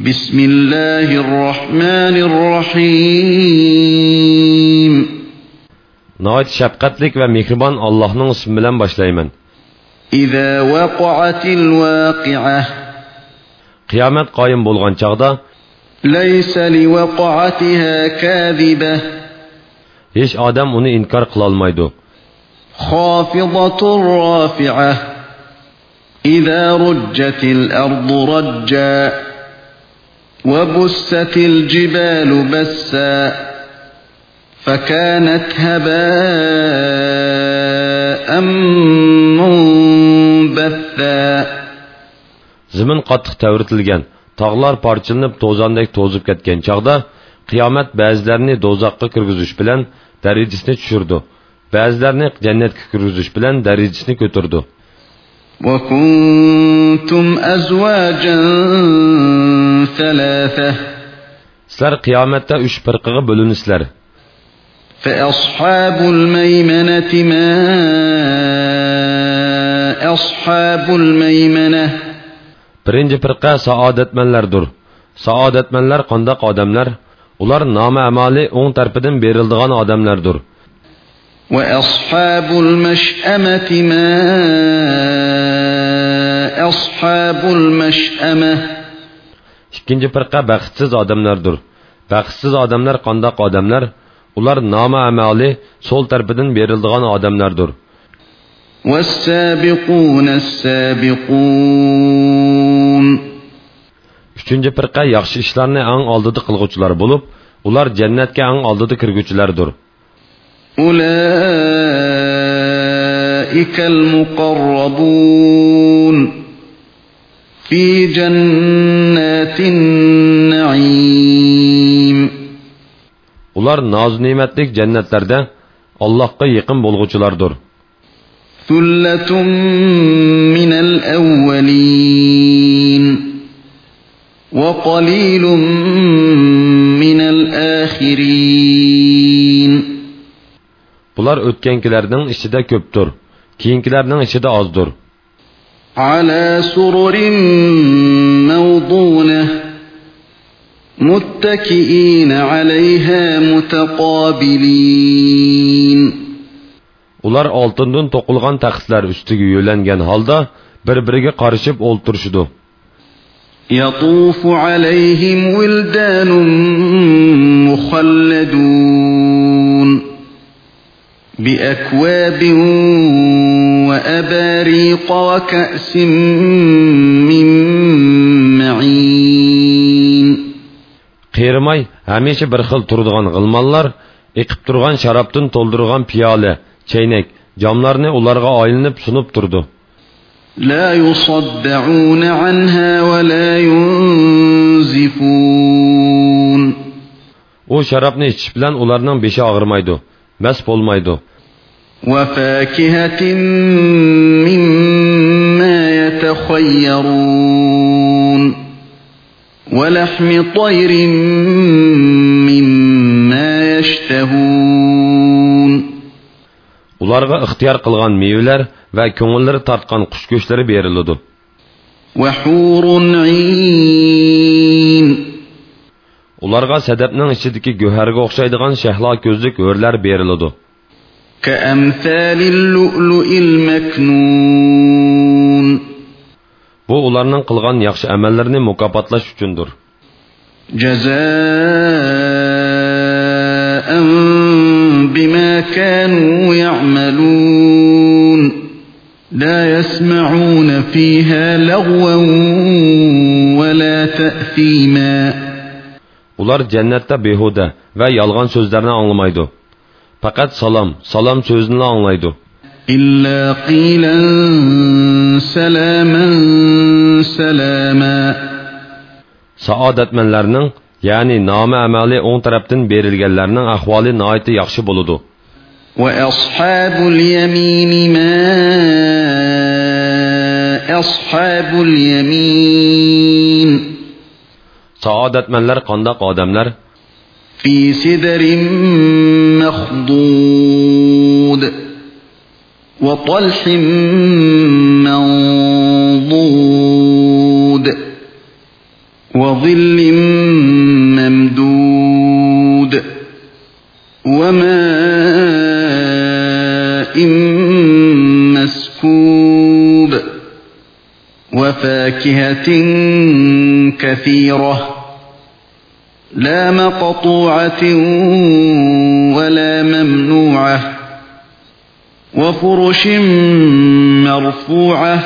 بسم الله الرحمن الرحيم. نهاية شبقت ومكربان الله نغس ملان باشلايما إذا وقعت الواقعة قيامت قايم بولغان چاغدا ليس لوقعتها كاذبة. هش آدم اوني انكار قلال مايدو خافضة رافعة. إذا رجت الأرض رجّا وبست الجبال بسا فكانت هباء منبثا Zimin qattiq təvritilgan, tağlar parçalanıb tozandək tozub ketgan çağda qiyomat ba'zilarini do'zaxga kirgizish bilan darajasini tushirdi. Ba'zilarini jannatga kirgizish bilan darajasini ko'tardi. وكنتم أزواجا ثلاثة Sizlar qiyomatda 3 firqaga bo'linsizlar. فأصحاب الميمنة ما أصحاب الميمنة Birinchi firqa saodatmanlardir. Saodatmanlar qandoq odamlar? Ular nomi amali o'ng tarafidan beriladigan odamlardir. وأصحاب المشأمة ما أصحاب المشأمة Ikkinchi firqa baxtsiz odamlardir. Baxtsiz odamlar qandoq odamlar? Ular nomi amali so'l tarafidan beriladigan odamlardir. والسابقون السابقون Uchinchi firqa yaxshi ishlarni eng oldida qilguvchilar bo'lib, ular jannatga eng oldida kirguvchilardir. أولئك المقربون في جنات النعيم Ular noz ne'matlik jannatlarda Allohga yaqin bo'lguvchilardir. ثلة من الأولين وقليل من الآخرين Bular o'tgankilarning ichida ko'pdir, keyinkilarning ichida ozdir. على سرر موضونة متكئين عليها متقابلين Ular oltindan to'qilgan taxtlar ustiga yo'langan holda bir-biriga qarishib o'ltirishdi. يطوف عليهم ولدان مخلدون بأكواب وأباريق وكأس من معين Qiyrimay hamisha bir xil turadigan g'ilmonlar, eqib turgan sharobdan to'ldirilgan piyola, chaynak, jamlarni ularga aylanib sunib turdi. لا يصدعون عنها ولا ينزفون U sharobni ichish bilan ularning beshi og'rimaydi, mast bo'lmaydi. وفاكهة مما يتخيرون ولحم طير مما يشتهون Ularga ixtiyor qilgan mevalar va ko'ngillari tortgan qush go'shtlari beriladi. وحور عين Ularga sadabning ichidagi go'harga o'xshaydigan shahlo ko'zlik o'rlar beriladi. Bu ularning qilgan yaxshi amallarini mukofotlash uchundir. Jazaa'an bima kanu ya'malun. La yasma'una fiha lagwan va la ta'thima. Ular jannatda behuda va yolg'on so'zlarni anglamaydi. Faqat salam, salam sözünü anlaydı. İlla qilan salaman salama. Saadətmənlərinin, yəni namı əməli on tərəfdən verilənlərinin ahvali nəhayət yaxşı buludu. Və əshabul yemin ma əshabul yemin. Saadətmənlər qandaq adamlar, في سدر مخضود وطلح منضود وظل ممدود وماء مسكوب وفاكهة كثيرة لا مقطوعة ولا ممنوعة وفرش مرفوعة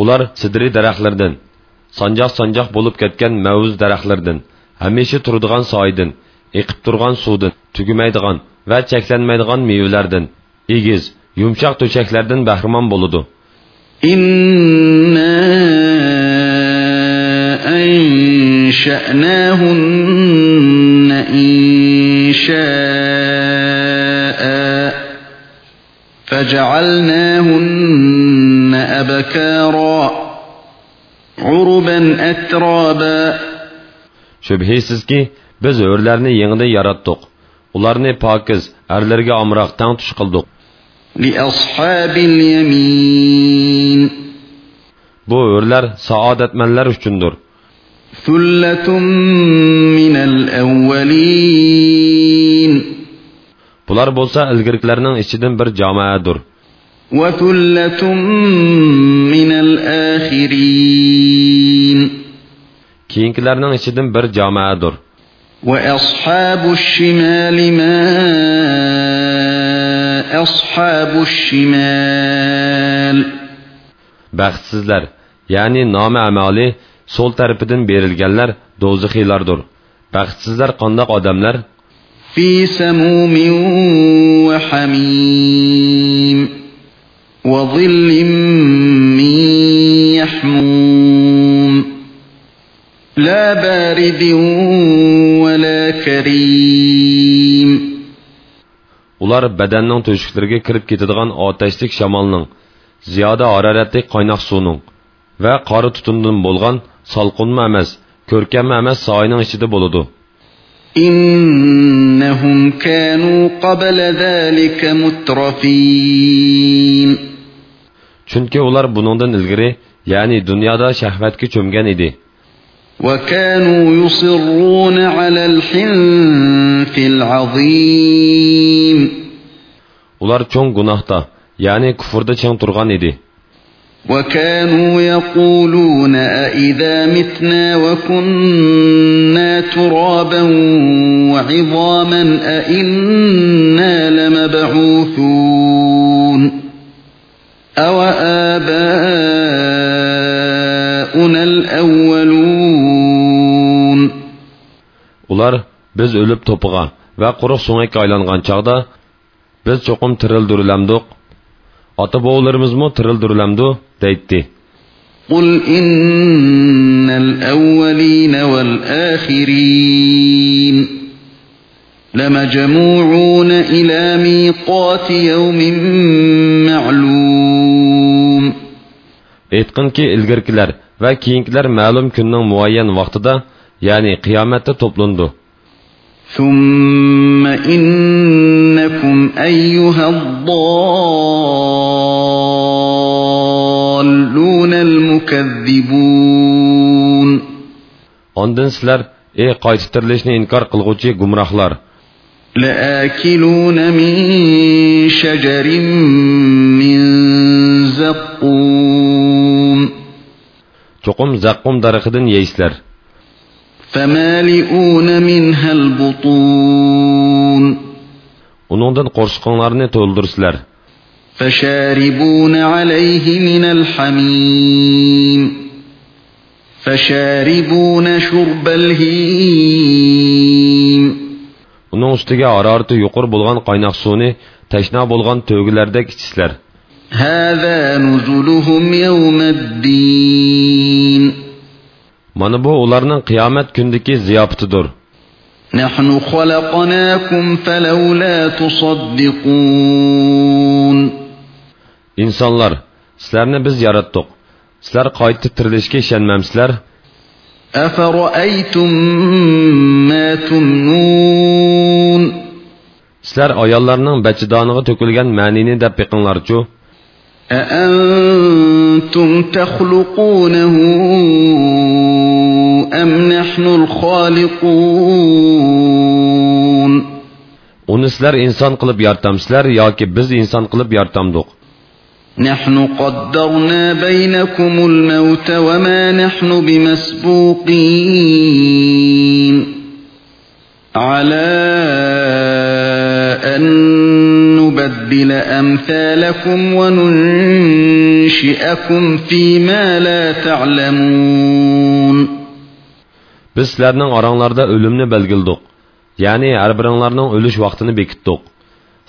ular sidri daraxtlardan sanjoq sanjoq bo'lib ketgan mavuz daraxtlardan hamisha turadigan soydan eqib turgan suvdan tugumaydigan va cheklanmaydigan mevalardan egiz yumshoq to'shaklardan bahramon bo'ludi إنا أنشأناهن إنشاء فجعلناهن أبكارا عربا أترابا shubhisizki biz o'rlarni yengida yaratdik ularni pokiz arlarga omroq tang tush qildik لأصحاب اليمين bu o'rlar saodatmanlar uchundir ثلة من الأولين Bular bolsa ilgiriklərinin içidən bir cəmaədir. Və thullatun minəl bir cəmaədir. Və əshabuş şimal ma əshabuş şimal. Bəxtsizlər, yəni namə əməli so'l tarafidan berilganlar do'zaxiylardir baxtsizlar qandoq odamlar في سموم وحميم وظل من يحموم لا بارد ولا كريم ular badanning to'shiklariga kirib ketadigan otashlik shamolning ziyoda haroratli qaynoq suvning va qori tutundan bo'lgan salqinma emas ko'rkamma emas soyning ichida bo'ladi إنهم كانوا قبل ذلك مترفين chunki ular buningdan ilgari ya'ni dunyoda shahvatga cho'mgan edi وكانوا يصرون على الحنث العظيم ular cho'ng gunohda ya'ni kufrda chang turgan edi وكانوا يقولون أئذا متنا وكنا ترابا وعظاما أئنا لمبعوثون أو آباؤنا الأولون ular biz o'lib to'piga va quruq so'ngakka aylangan chog'da biz cho'qim tirildirilamdiq ota bovlarimizmi tirildirilamdu deydi قل إن الأولين والآخرين لمجموعون إلى ميقات يوم معلوم aytqinki ilgirkilar va keyingilar ma'lum kunning muayyan vaqtida ya'ni qiyomatda to'plandi ثم إنكم أيها الضالون المكذبون ondan sizlar ey qaytib tirilishni inkor qilg'uvchi gumrohlar لآكلون من شجر من زقوم cho'qim zaqqum daraxidan yeysizlar فمالئون منها البطون uningdan qo'rsqonlarni to'ldirsizlar فشاربون عليه من الحميم فشاربون شرب الهيم uning ustiga harorati yuqori bo'lgan qaynoq suvni tashna bo'lgan to'gilardek ichsizlar هذا نزلهم يوم الدين mana bu ularning qiyomat kundagi ziyofatidir نحن خلقناكم فلولا تصدقون insonlar sizlarni biz yaratdik sizlar qaytib tirilishga ishonmamsizlar sizlar ayollarning bachidoniga to'kilgan ma'nini deb biqinglarchu أأنتم تخلقونه نحن الخالقون Uni sizlar inson qilib yaratamsizlar yoki biz inson qilib yaratamdiq. نحن قدرنا بينكم الموت وما نحن بمسبوقين على أن نبدل أمثالكم وننشئكم فيما لا تعلمون Biz sizlarning oranglarda o'limni belgildik. Ya'ni har biringlarning o'lish vaqtini bekitdik.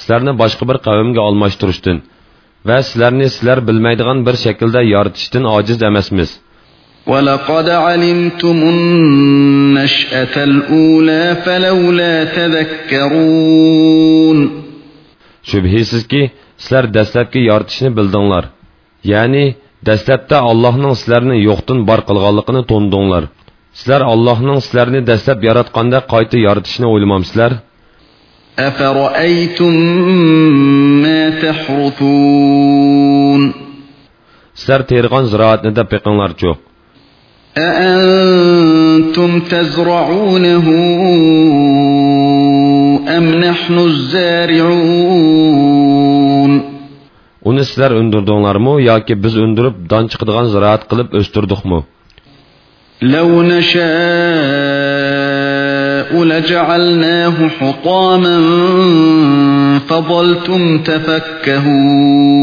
Sizlarni boshqa bir qavmga almashtirishdan va sizlarni sizlar bilmaydigan bir shaklda yoritishdan ojiz emasmiz. ولقد علمتم النشأة الأولى فلولا تذكرون Shubhisizki, sizlar dastlabki yoritishni bildinglar. Ya'ni dastlabda Allohning sizlarni yo'qdan bor qilganligini to'ndinglar. Sizlar Allohning sizlarni dastlab yaratganda qayta yoritishni o'ylamamsizlar? أفرأيتم ما تحرثون Sizlar terg'on ziroatni deb beqinglarchu. أأنتم تزرعونه أم نحن الزارعون Uni sizlar undirdinglarmi yoki biz undirib don chiqadigan ziroat qilib o'stirdikmi? لو نشاء لجعلناه حطاما فظلتم تفكهون.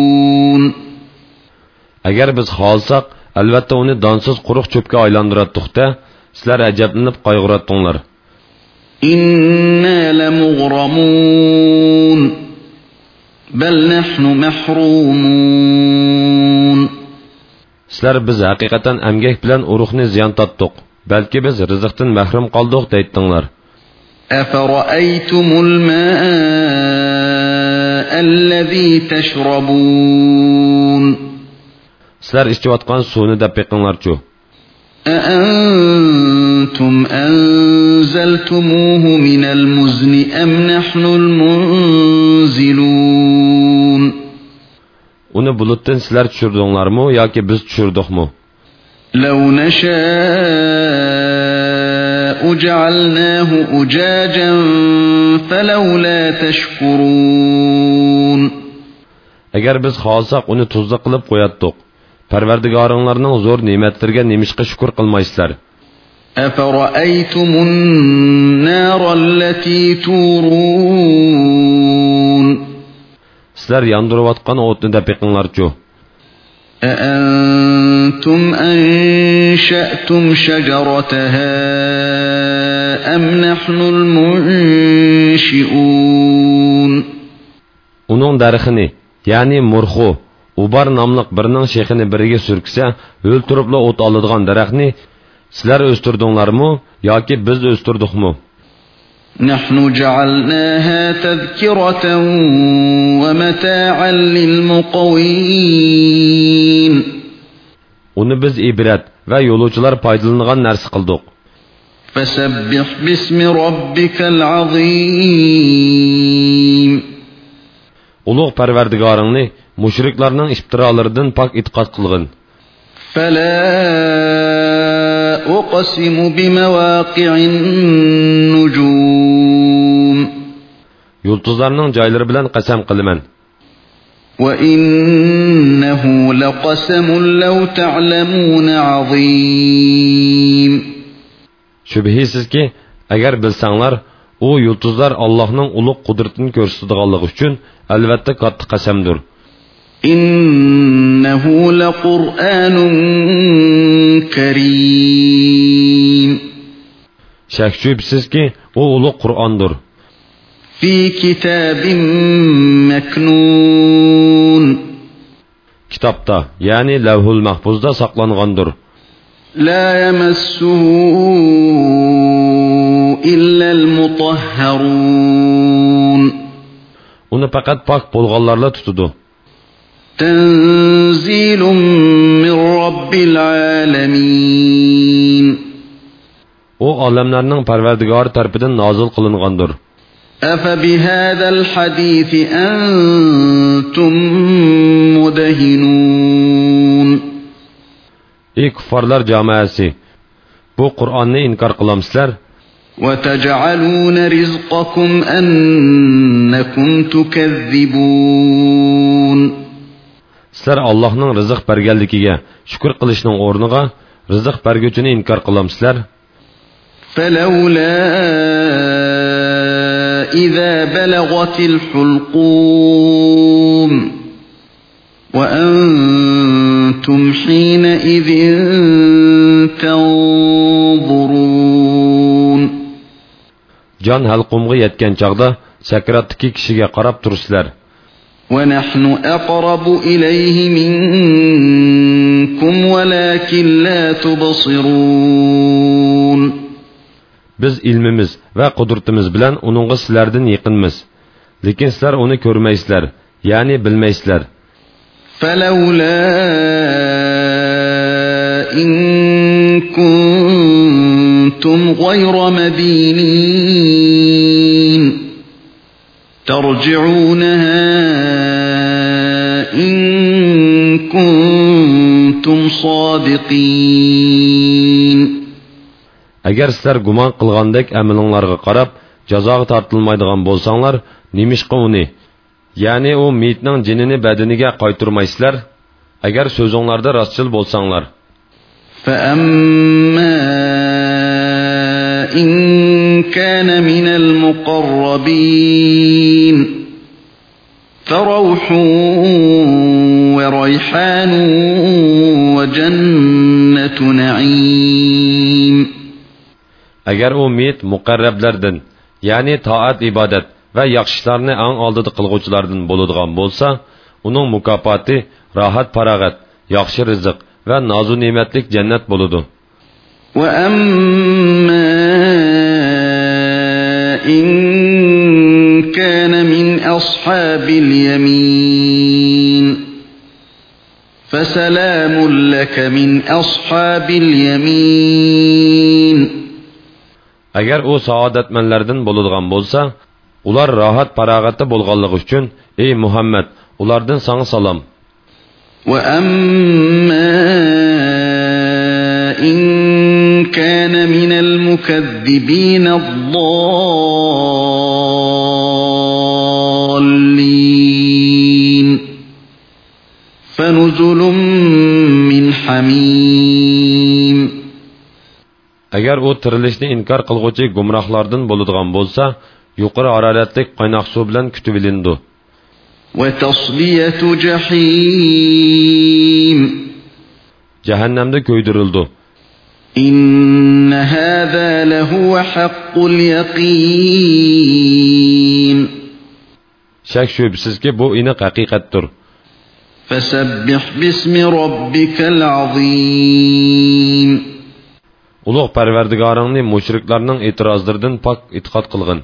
اگر بز خالصاق البتا اونی دانسز قروخ چوبك ايلاندرات تختا سلر اجبنب قايغرات تونلر إنا لمغرمون بل نحن محرومون. سلر بز حقيقتا امگه بلن اروخ نزيان تطق Balki biz rizqdan mahrum qoldik deytdinglar. أفرأيتم الماء الذي تشربون Sizlar ichayotgan suvni deb beqinglarchu. أأنتم أنزلتموه من المزن أم نحن المنزلون Uni bulutdan sizlar tushirdinglarmi yoki biz tushirdikmi? لو نشاء جعلناه أجاجا فلولا تشكرون Agar biz xohlasak uni tuzli qilib qo'yatdik. Parvardigoringlarning zo'r ne'matlariga nemishqa shukr qilmaysizlar. أفرأيتم النار التي تورون Sizlar yondirayotgan o'tni deb beqinglarchu. أأنتم أنشأتم شجرتها أم نحن المنشئون Uning darixini, ya'ni murxu, ubar nomliq birining shexini biriga surksa, o'ltiribla o't oladigan daraxtni sizlar o'stirdinglarmi yoki biz o'stirdikmi? نحن جعلناها تذكرة ومتاعا للمقوين Uni biz ibrat va yo'lovchilar foydalanadigan narsa qildik. فسبح باسم ربك العظيم Ulug' Parvardigoringni mushriklarning iftirolaridan pok itqod qilgin. فلا أقسم بمواقع النجوم Yulduzlarning joylari bilan qasam qilaman. وإنه لقسم لو تعلمون عظيم Shubhisizki, agar bilsanglar, u yulduzlar Allohning ulug' qudratini ko'rsatadiganligi uchun albatta katta qasamdir. إنه لقرآن كريم Shak shubsizki, u ulug' Qur'ondir. fi kitabim meknun. Kitapta yani levhul mahfuzda saklanğandır. La yemessuhu illel mutahharun. Onu fakat pak bolğanlarla tutudu. Tenzilun min rabbil alamin. O alemlerinin perverdigarı tarafından nazil kılınğandır. أفبهذا الحديث أنتم مدهنون Ey kuffarlar jamoasi, bu qur'onni inkor qilamsizlar وتجعلون رزقكم أنكم تكذبون sizlar allohning rizq berganligiga shukur qilishning o'rniga rizq berguvchini inkor qilamsizlar فلولا إذا بلغت الحلقوم وأنتم حينئذ تنظرون. jon halqumga yetgan chog'da sakratdagi kishiga qarab tursizlar ونحن أقرب إليه منكم ولكن لا تبصرون. Biz ilmimiz va qudratimiz bilan uningga sizlardan yaqinmiz lekin sizlar uni ko'rmaysizlar ya'ni bilmaysizlar فلولا إن كنتم غير مدينين ترجعونها إن كنتم صادقين agar sizlar gumon qilgandek amalinglarga qarab jazoga tortilmaydigan bo'lsanglar nemishqa uni ya'ni u meyitning jinini badaniga qayturmaysizlar agar so'zinglarda rostchil bo'lsanglar فأما إن كان من المقربين فروح وريحان وجنة نعيم agar u meyit muqarrablardan ya'ni toat ibodat va yaxshi ishlarni ang oldida qilg'uvchilardan bo'ladigan bo'lsa uning mukofoti rohat farog'at yaxshi rizq va nozu ne'matlik jannat bo'ladi أصحاب اليمين فسلام لك من أصحاب اليمين agar u saodatmanlardan bo'ladigan bo'lsa ular rohat farog'atda bo'lganligi uchun ey muhammad ulardan sanga salom كان من المكذبين الضالين فنزل من حميم agar u tirilishni inkor qilg'uvchi gumrohlardan bo'ladigan bo'lsa yuqori haroratlik qaynoq suv bilan kutib ilindi jahannamda ko'ydirildi إن هذا لهو حق اليقين shak shubsizki bu aniq haqiqatdir فسبح باسم ربك العظيم ulug' parvardigoringni mushriklarning e'tirozlaridan pok e'tiqod qilgin